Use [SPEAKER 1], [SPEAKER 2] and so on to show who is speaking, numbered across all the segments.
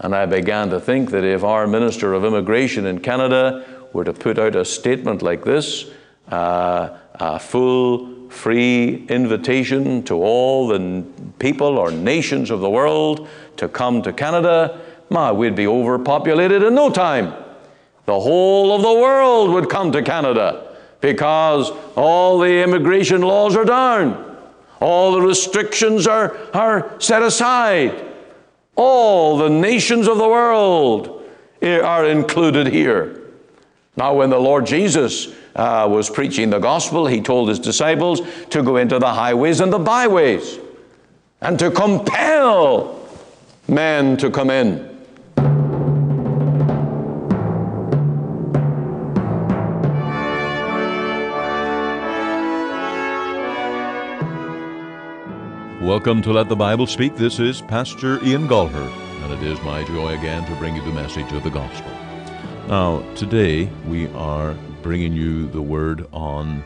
[SPEAKER 1] And I began to think that if our Minister of Immigration in Canada were to put out a statement like this, uh, a full, free invitation to all the people or nations of the world to come to Canada, my, we'd be overpopulated in no time. The whole of the world would come to Canada because all the immigration laws are down. All the restrictions are, are set aside. All the nations of the world are included here. Now, when the Lord Jesus uh, was preaching the gospel, he told his disciples to go into the highways and the byways and to compel men to come in.
[SPEAKER 2] Welcome to Let the Bible Speak. This is Pastor Ian Goligher, and it is my joy again to bring you the message of the gospel. Now, today we are bringing you the word on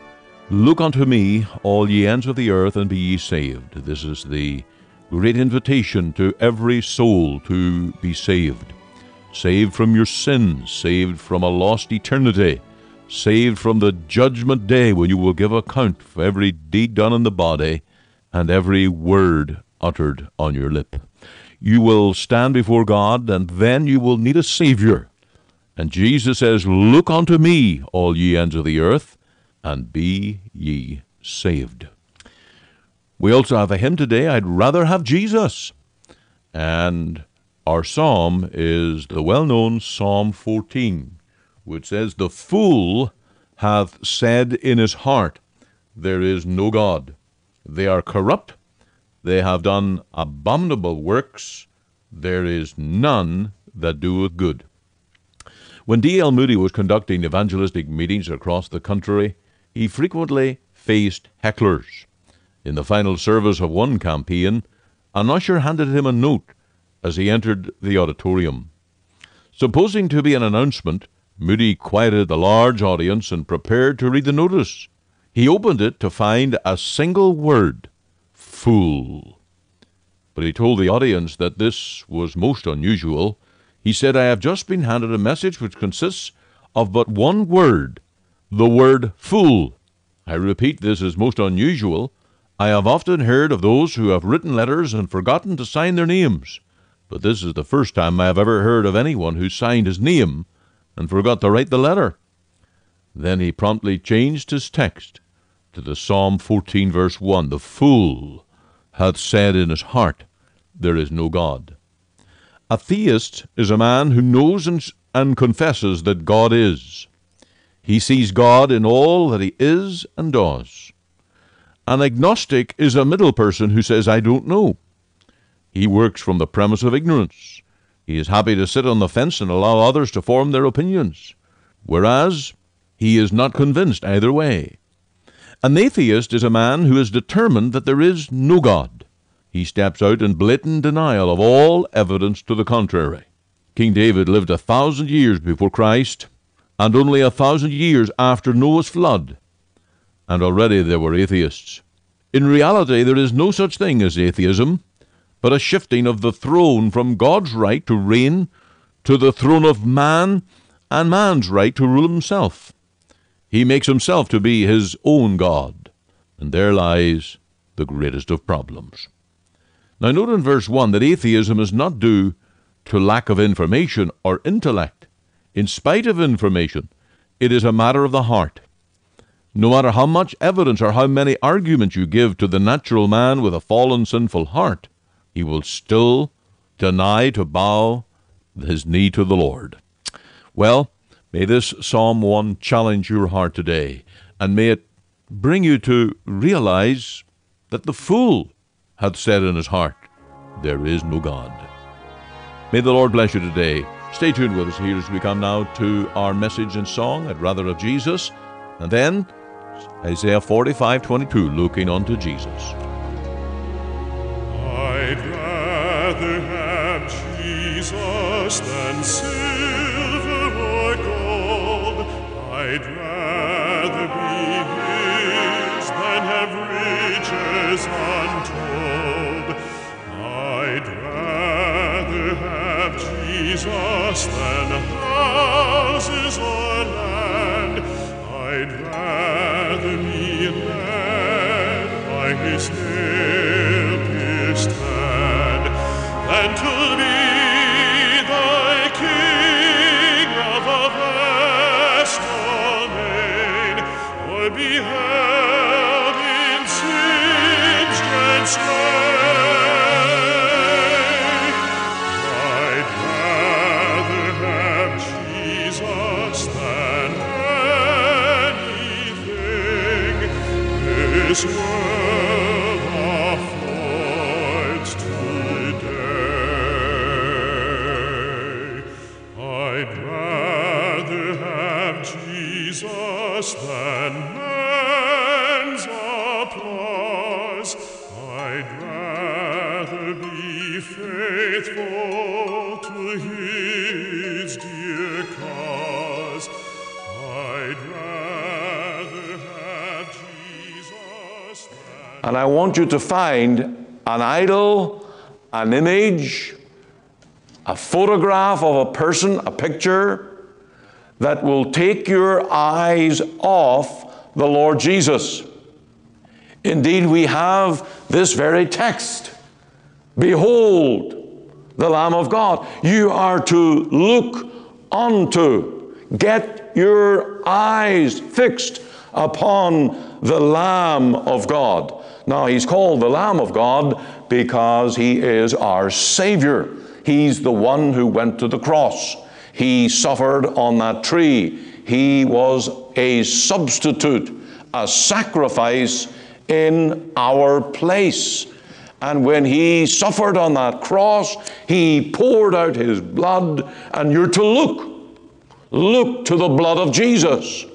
[SPEAKER 2] Look unto me, all ye ends of the earth, and be ye saved. This is the great invitation to every soul to be saved. Saved from your sins, saved from a lost eternity, saved from the judgment day when you will give account for every deed done in the body and every word uttered on your lip. You will stand before God, and then you will need a Savior. And Jesus says, Look unto me, all ye ends of the earth, and be ye saved. We also have a hymn today, I'd rather have Jesus. And our psalm is the well known Psalm 14, which says, The fool hath said in his heart, There is no God. They are corrupt. They have done abominable works. There is none that doeth good. When D.L. Moody was conducting evangelistic meetings across the country, he frequently faced hecklers. In the final service of one campaign, an usher handed him a note as he entered the auditorium. Supposing to be an announcement, Moody quieted the large audience and prepared to read the notice. He opened it to find a single word fool. But he told the audience that this was most unusual. He said, I have just been handed a message which consists of but one word, the word fool. I repeat, this is most unusual. I have often heard of those who have written letters and forgotten to sign their names, but this is the first time I have ever heard of anyone who signed his name and forgot to write the letter. Then he promptly changed his text to the Psalm 14, verse 1 The fool hath said in his heart, There is no God. A theist is a man who knows and, and confesses that God is. He sees God in all that he is and does. An agnostic is a middle person who says, I don't know. He works from the premise of ignorance. He is happy to sit on the fence and allow others to form their opinions, whereas he is not convinced either way. An atheist is a man who is determined that there is no God. He steps out in blatant denial of all evidence to the contrary. King David lived a thousand years before Christ, and only a thousand years after Noah's flood, and already there were atheists. In reality, there is no such thing as atheism, but a shifting of the throne from God's right to reign to the throne of man and man's right to rule himself. He makes himself to be his own God, and there lies the greatest of problems. Now, note in verse 1 that atheism is not due to lack of information or intellect. In spite of information, it is a matter of the heart. No matter how much evidence or how many arguments you give to the natural man with a fallen, sinful heart, he will still deny to bow his knee to the Lord. Well, May this Psalm 1 challenge your heart today, and may it bring you to realize that the fool hath said in his heart, There is no God. May the Lord bless you today. Stay tuned with us here as we come now to our message and song, I'd rather of Jesus, and then Isaiah 45 22, looking unto Jesus.
[SPEAKER 3] This world
[SPEAKER 2] And I want you to find an idol, an image, a photograph of a person, a picture that will take your eyes off the Lord Jesus. Indeed, we have this very text Behold, the Lamb of God. You are to look unto, get your eyes fixed upon the Lamb of God. Now, he's called the Lamb of God because he is our Savior. He's the one who went to the cross. He suffered on that tree. He was a substitute, a sacrifice in our place. And when he suffered on that cross, he poured out his blood, and you're to look. Look to the blood of Jesus.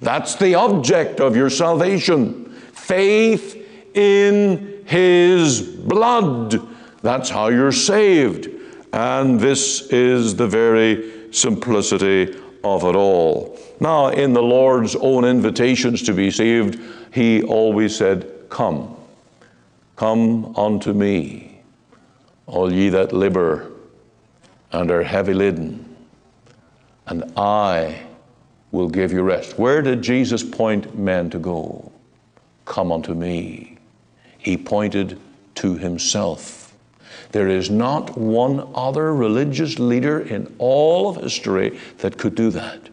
[SPEAKER 2] That's the object of your salvation. Faith in his blood. That's how you're saved. And this is the very simplicity of it all. Now, in the Lord's own invitations to be saved, he always said, Come, come unto me, all ye that labor and are heavy laden, and I will give you rest. Where did Jesus point men to go? Come unto me. He pointed to himself. There is not one other religious leader in all of history that could do that.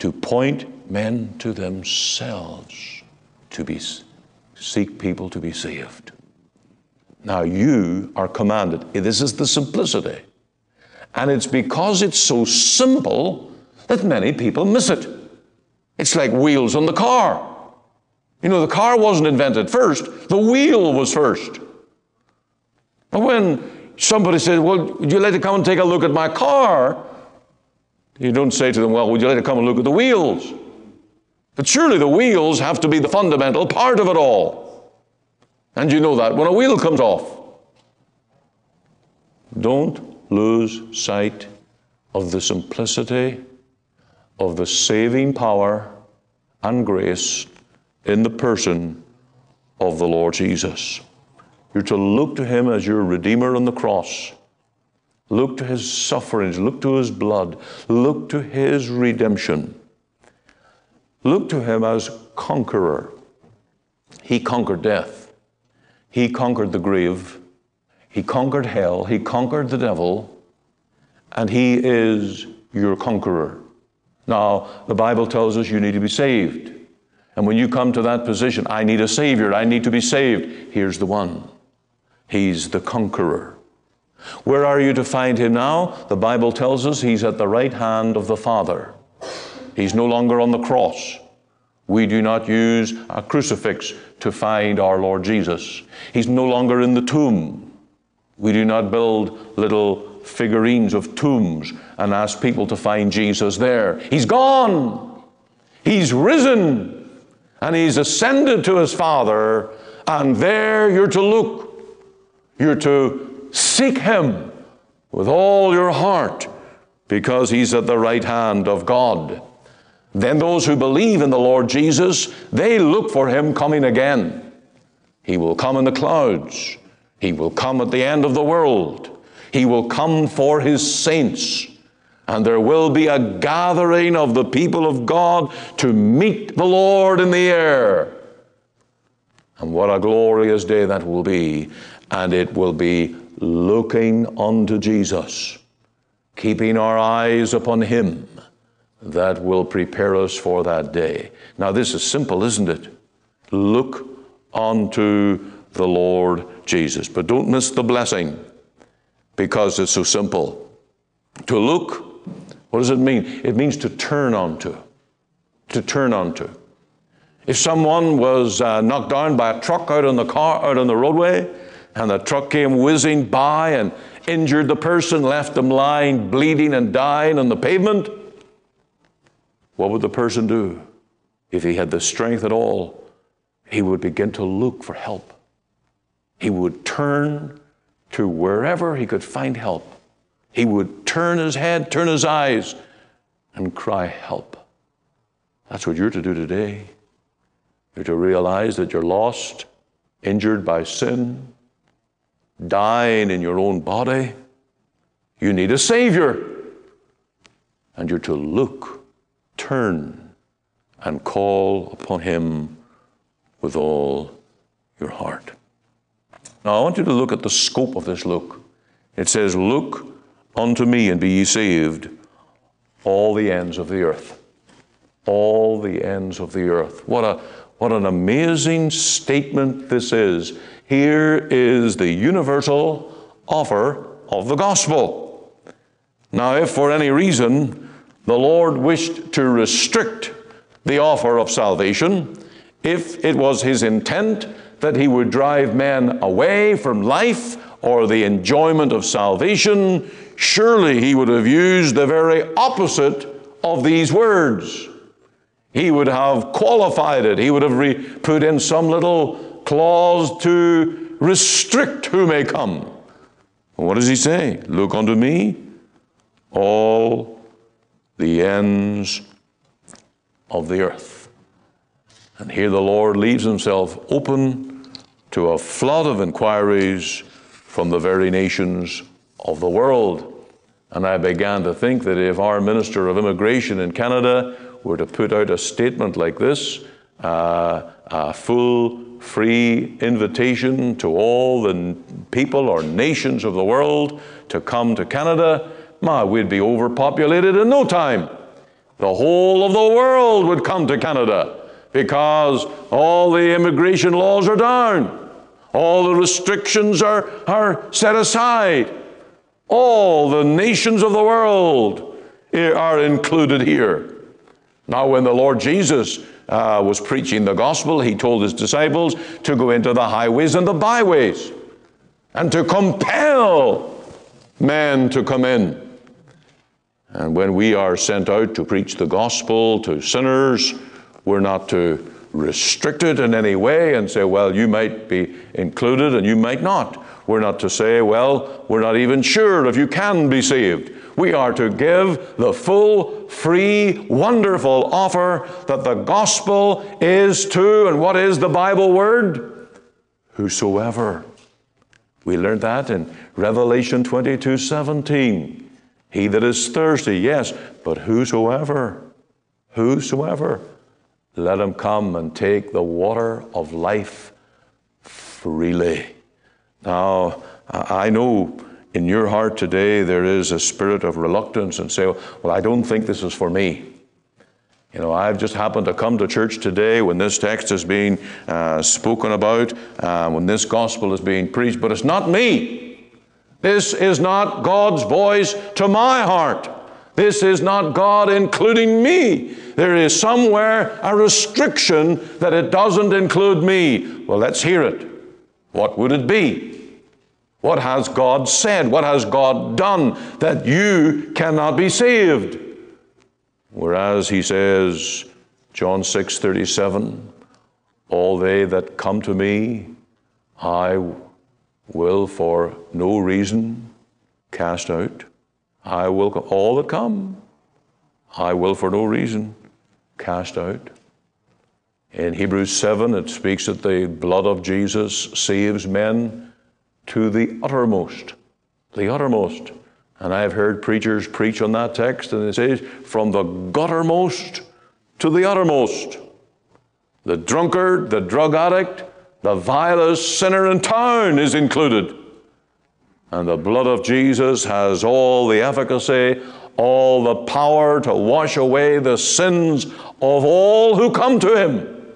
[SPEAKER 2] To point men to themselves, to be seek people to be saved. Now you are commanded. This is the simplicity. And it's because it's so simple that many people miss it. It's like wheels on the car. You know, the car wasn't invented first, the wheel was first. But when somebody says, Well, would you like to come and take a look at my car? You don't say to them, Well, would you like to come and look at the wheels? But surely the wheels have to be the fundamental part of it all. And you know that when a wheel comes off. Don't lose sight of the simplicity of the saving power and grace in the person of the Lord Jesus. You're to look to Him as your Redeemer on the cross. Look to His sufferings. Look to His blood. Look to His redemption. Look to Him as conqueror. He conquered death. He conquered the grave. He conquered hell. He conquered the devil. And He is your conqueror. Now, the Bible tells us you need to be saved. And when you come to that position, I need a Savior, I need to be saved, here's the one. He's the conqueror. Where are you to find him now? The Bible tells us he's at the right hand of the Father. He's no longer on the cross. We do not use a crucifix to find our Lord Jesus. He's no longer in the tomb. We do not build little figurines of tombs and ask people to find Jesus there. He's gone. He's risen. And he's ascended to his Father. And there you're to look. You're to seek him with all your heart because he's at the right hand of God. Then those who believe in the Lord Jesus, they look for him coming again. He will come in the clouds. He will come at the end of the world. He will come for His saints. And there will be a gathering of the people of God to meet the Lord in the air. And what a glorious day that will be. And it will be looking unto Jesus, keeping our eyes upon Him that will prepare us for that day. Now, this is simple, isn't it? Look unto the Lord Jesus. But don't miss the blessing because it's so simple. To look, what does it mean? It means to turn onto. To turn onto. If someone was uh, knocked down by a truck out on the car, out on the roadway, and the truck came whizzing by and injured the person, left them lying, bleeding and dying on the pavement, what would the person do? If he had the strength at all, he would begin to look for help. He would turn to wherever he could find help. He would turn his head, turn his eyes, and cry, Help. That's what you're to do today. You're to realize that you're lost, injured by sin, dying in your own body. You need a Savior. And you're to look, turn, and call upon Him with all your heart. Now, I want you to look at the scope of this look. It says, Look unto me and be ye saved, all the ends of the earth. All the ends of the earth. What, a, what an amazing statement this is. Here is the universal offer of the gospel. Now, if for any reason the Lord wished to restrict the offer of salvation, if it was his intent that he would drive men away from life or the enjoyment of salvation, surely he would have used the very opposite of these words. He would have qualified it. He would have re- put in some little clause to restrict who may come. What does he say? Look unto me, all the ends of the earth. And here the Lord leaves himself open to a flood of inquiries from the very nations of the world. And I began to think that if our Minister of Immigration in Canada were to put out a statement like this, uh, a full, free invitation to all the people or nations of the world to come to Canada, my, we'd be overpopulated in no time. The whole of the world would come to Canada because all the immigration laws are down. All the restrictions are, are set aside. All the nations of the world are included here. Now, when the Lord Jesus uh, was preaching the gospel, he told his disciples to go into the highways and the byways and to compel men to come in. And when we are sent out to preach the gospel to sinners, we're not to restrict it in any way and say, well, you might be included and you might not. We're not to say, well, we're not even sure if you can be saved. We are to give the full, free, wonderful offer that the gospel is to, and what is the Bible word? Whosoever. We learned that in Revelation 22 17. He that is thirsty, yes, but whosoever, whosoever let him come and take the water of life freely. Now, I know in your heart today there is a spirit of reluctance and say, Well, I don't think this is for me. You know, I've just happened to come to church today when this text is being uh, spoken about, uh, when this gospel is being preached, but it's not me. This is not God's voice to my heart. This is not God including me. There is somewhere a restriction that it doesn't include me. Well, let's hear it. What would it be? What has God said? What has God done that you cannot be saved? Whereas he says, John 6 37, all they that come to me, I will for no reason cast out. I will, all that come, I will for no reason cast out. In Hebrews 7, it speaks that the blood of Jesus saves men to the uttermost. the uttermost. And I've heard preachers preach on that text, and it says, from the guttermost to the uttermost. The drunkard, the drug addict, the vilest sinner in town is included. And the blood of Jesus has all the efficacy, all the power to wash away the sins of all who come to Him.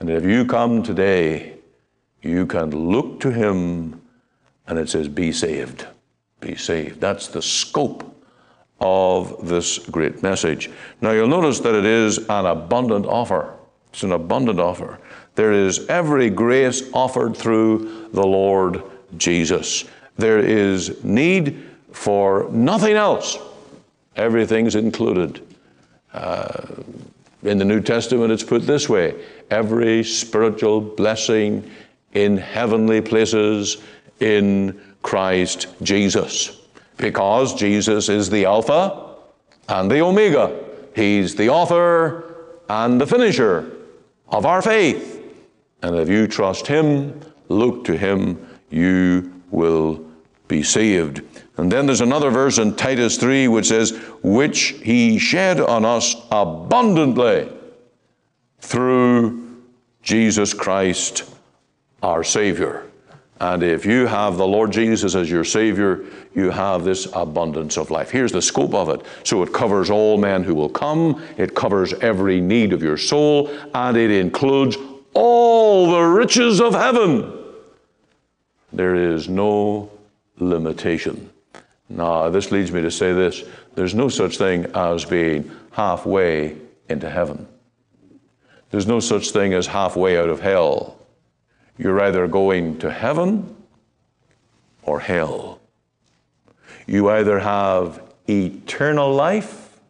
[SPEAKER 2] And if you come today, you can look to Him and it says, Be saved. Be saved. That's the scope of this great message. Now you'll notice that it is an abundant offer. It's an abundant offer. There is every grace offered through the Lord Jesus. There is need for nothing else. Everything's included. Uh, in the New Testament, it's put this way every spiritual blessing in heavenly places in Christ Jesus. Because Jesus is the Alpha and the Omega. He's the author and the finisher of our faith. And if you trust Him, look to Him, you will be saved. And then there's another verse in Titus 3 which says, Which He shed on us abundantly through Jesus Christ our Savior. And if you have the Lord Jesus as your Savior, you have this abundance of life. Here's the scope of it. So it covers all men who will come, it covers every need of your soul, and it includes all the riches of heaven. There is no limitation. Now, this leads me to say this there's no such thing as being halfway into heaven, there's no such thing as halfway out of hell. You're either going to heaven or hell. You either have eternal life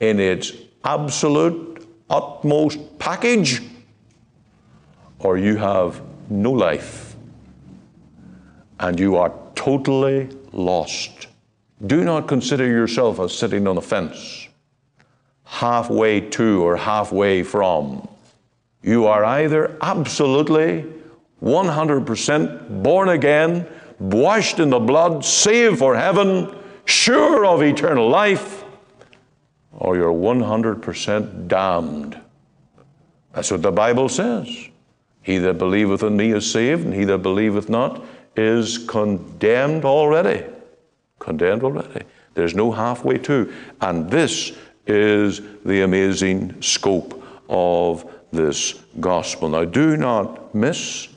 [SPEAKER 2] in its absolute, utmost package, or you have no life and you are totally lost. Do not consider yourself as sitting on the fence, halfway to or halfway from. You are either absolutely 100% born again, washed in the blood, saved for heaven, sure of eternal life, or you're 100% damned. That's what the Bible says. He that believeth in me is saved, and he that believeth not is condemned already. Condemned already. There's no halfway to. And this is the amazing scope of this gospel. Now, do not miss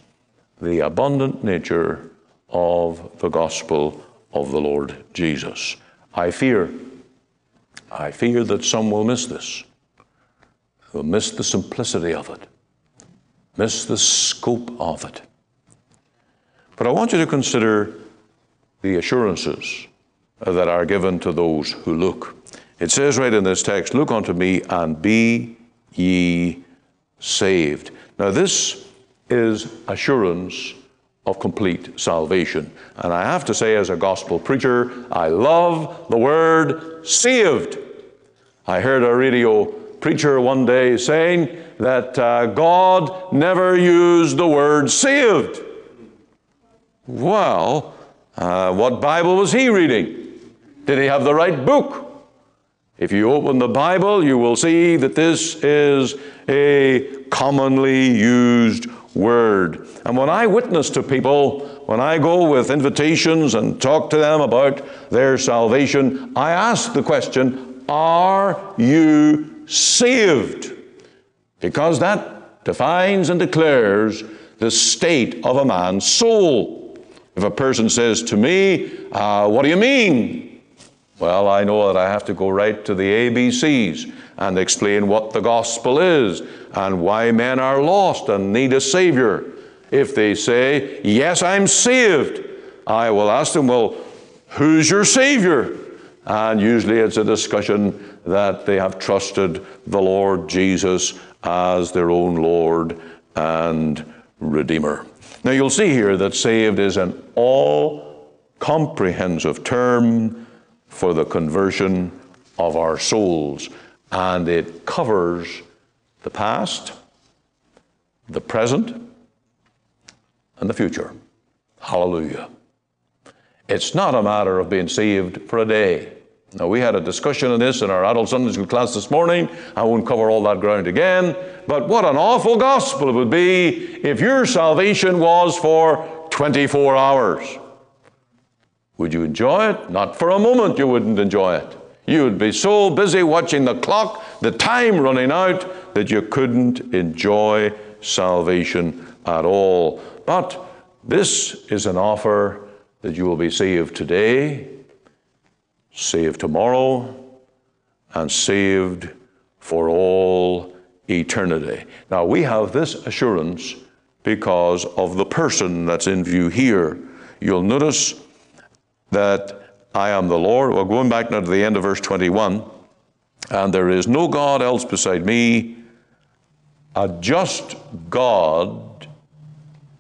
[SPEAKER 2] the abundant nature of the gospel of the Lord Jesus. I fear, I fear that some will miss this. They'll miss the simplicity of it, miss the scope of it. But I want you to consider the assurances that are given to those who look. It says right in this text, Look unto me and be ye saved. Now, this is assurance of complete salvation. And I have to say, as a gospel preacher, I love the word saved. I heard a radio preacher one day saying that uh, God never used the word saved. Well, uh, what Bible was he reading? Did he have the right book? If you open the Bible, you will see that this is a commonly used word. And when I witness to people, when I go with invitations and talk to them about their salvation, I ask the question, Are you saved? Because that defines and declares the state of a man's soul. If a person says to me, uh, What do you mean? Well, I know that I have to go right to the ABCs and explain what the gospel is and why men are lost and need a Savior. If they say, Yes, I'm saved, I will ask them, Well, who's your Savior? And usually it's a discussion that they have trusted the Lord Jesus as their own Lord and Redeemer. Now you'll see here that saved is an all comprehensive term for the conversion of our souls, and it covers the past, the present, and the future. Hallelujah. It's not a matter of being saved for a day. Now, we had a discussion on this in our adult Sunday school class this morning. I won't cover all that ground again. But what an awful gospel it would be if your salvation was for 24 hours. Would you enjoy it? Not for a moment, you wouldn't enjoy it. You would be so busy watching the clock, the time running out, that you couldn't enjoy salvation at all. But this is an offer that you will be saved today, saved tomorrow, and saved for all eternity. Now, we have this assurance because of the person that's in view here. You'll notice that I am the Lord. Well, going back now to the end of verse 21, and there is no God else beside me, a just God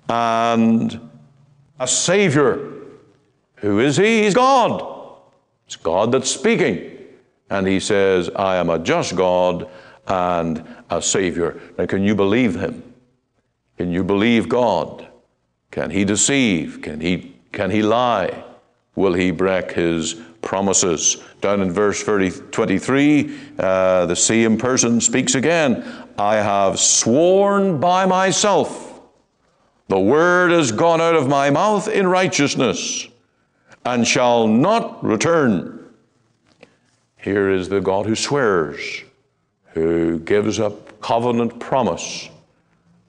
[SPEAKER 2] and a Savior. Who is He? He's God. It's God that's speaking. And He says, I am a just God and a Savior. Now, can you believe Him? Can you believe God? Can He deceive? Can He, can he lie? Will He break His promises? Down in verse 30, 23, uh, the same person speaks again. I have sworn by myself. The word has gone out of my mouth in righteousness and shall not return. Here is the God who swears, who gives a covenant promise,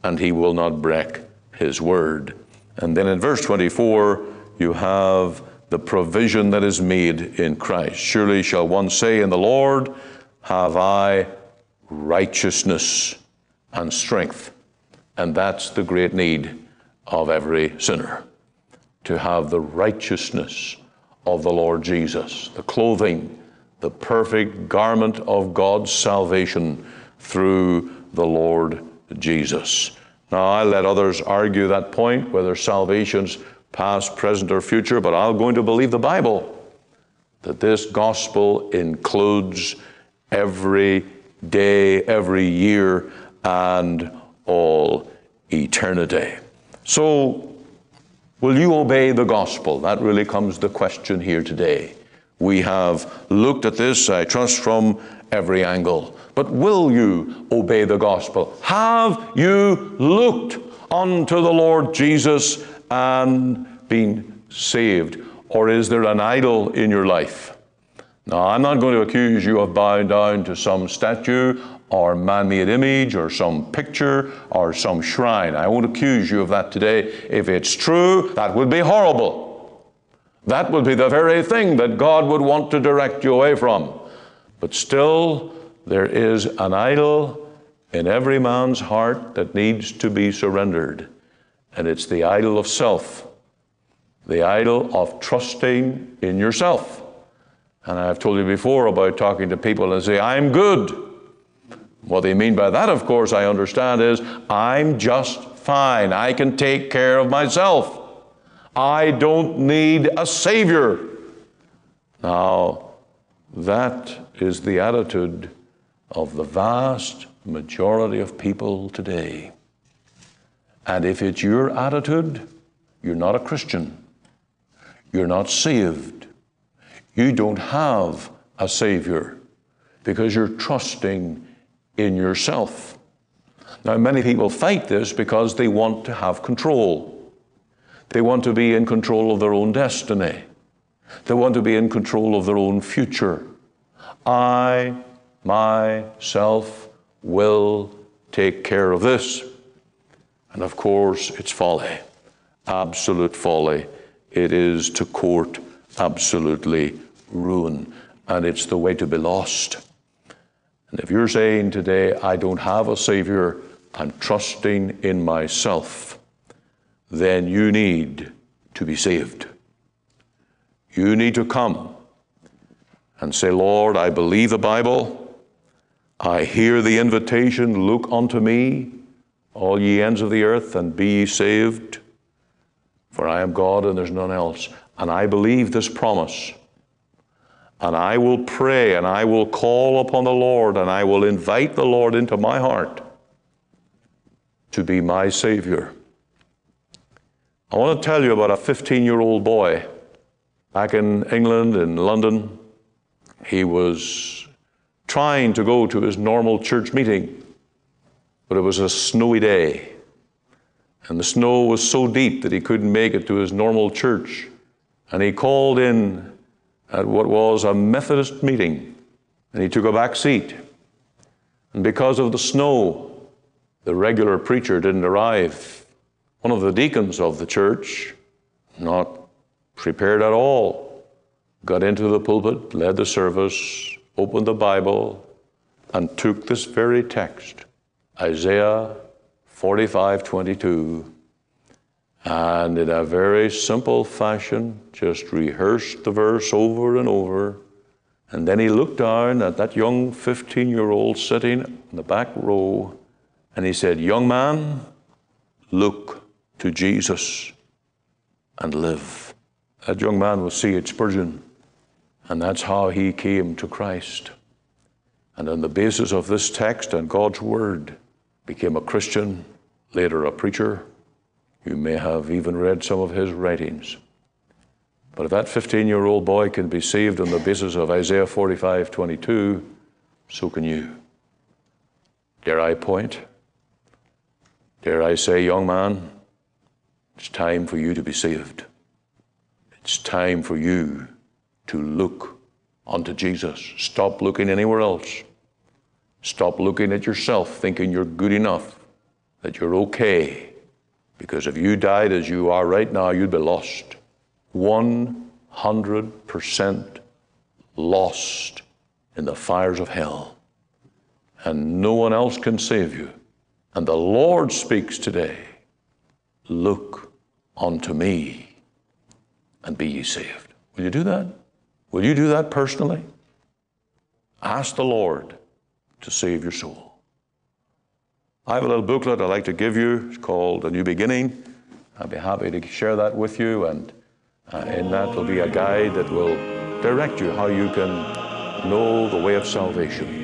[SPEAKER 2] and he will not break his word. And then in verse 24, you have the provision that is made in Christ. Surely shall one say in the Lord, Have I righteousness and strength. And that's the great need of every sinner to have the righteousness of the Lord Jesus, the clothing, the perfect garment of God's salvation through the Lord Jesus. Now, I let others argue that point, whether salvation's past, present, or future, but I'm going to believe the Bible that this gospel includes every day, every year, and all eternity. So, will you obey the gospel? That really comes the question here today. We have looked at this, I trust, from every angle. But will you obey the gospel? Have you looked unto the Lord Jesus and been saved? Or is there an idol in your life? Now, I'm not going to accuse you of bowing down to some statue or man made image or some picture or some shrine. I won't accuse you of that today. If it's true, that would be horrible. That would be the very thing that God would want to direct you away from. But still, there is an idol in every man's heart that needs to be surrendered, and it's the idol of self, the idol of trusting in yourself. And I've told you before about talking to people and say, I'm good. What they mean by that, of course, I understand is I'm just fine. I can take care of myself. I don't need a Savior. Now, that is the attitude of the vast majority of people today. And if it's your attitude, you're not a Christian. You're not saved. You don't have a Savior because you're trusting in yourself. Now, many people fight this because they want to have control. They want to be in control of their own destiny. They want to be in control of their own future. I, myself, will take care of this. And of course, it's folly, absolute folly. It is to court absolutely ruin, and it's the way to be lost. And if you're saying today, I don't have a Savior, I'm trusting in myself, then you need to be saved. You need to come and say, Lord, I believe the Bible. I hear the invitation, look unto me, all ye ends of the earth, and be ye saved. For I am God and there's none else. And I believe this promise and I will pray and I will call upon the Lord and I will invite the Lord into my heart to be my Savior. I want to tell you about a 15 year old boy back in England, in London. He was trying to go to his normal church meeting, but it was a snowy day. And the snow was so deep that he couldn't make it to his normal church. And he called in at what was a Methodist meeting, and he took a back seat. And because of the snow, the regular preacher didn't arrive. One of the deacons of the church, not prepared at all, got into the pulpit, led the service, opened the Bible, and took this very text, Isaiah 45 22, and in a very simple fashion, just rehearsed the verse over and over. And then he looked down at that young 15 year old sitting in the back row and he said, Young man, look to Jesus and live. That young man was C.H. Spurgeon, and that's how he came to Christ. And on the basis of this text and God's Word, became a Christian, later a preacher. You may have even read some of his writings. But if that 15 year old boy can be saved on the basis of Isaiah 45 22, so can you. Dare I point? Dare I say, young man, it's time for you to be saved. It's time for you to look unto Jesus. Stop looking anywhere else. Stop looking at yourself thinking you're good enough, that you're okay. Because if you died as you are right now, you'd be lost. 100% lost in the fires of hell. And no one else can save you. And the Lord speaks today Look unto me and be ye saved. Will you do that? Will you do that personally? Ask the Lord to save your soul. I have a little booklet I'd like to give you. It's called A New Beginning. I'd be happy to share that with you, and uh, in that will be a guide that will direct you how you can know the way of salvation.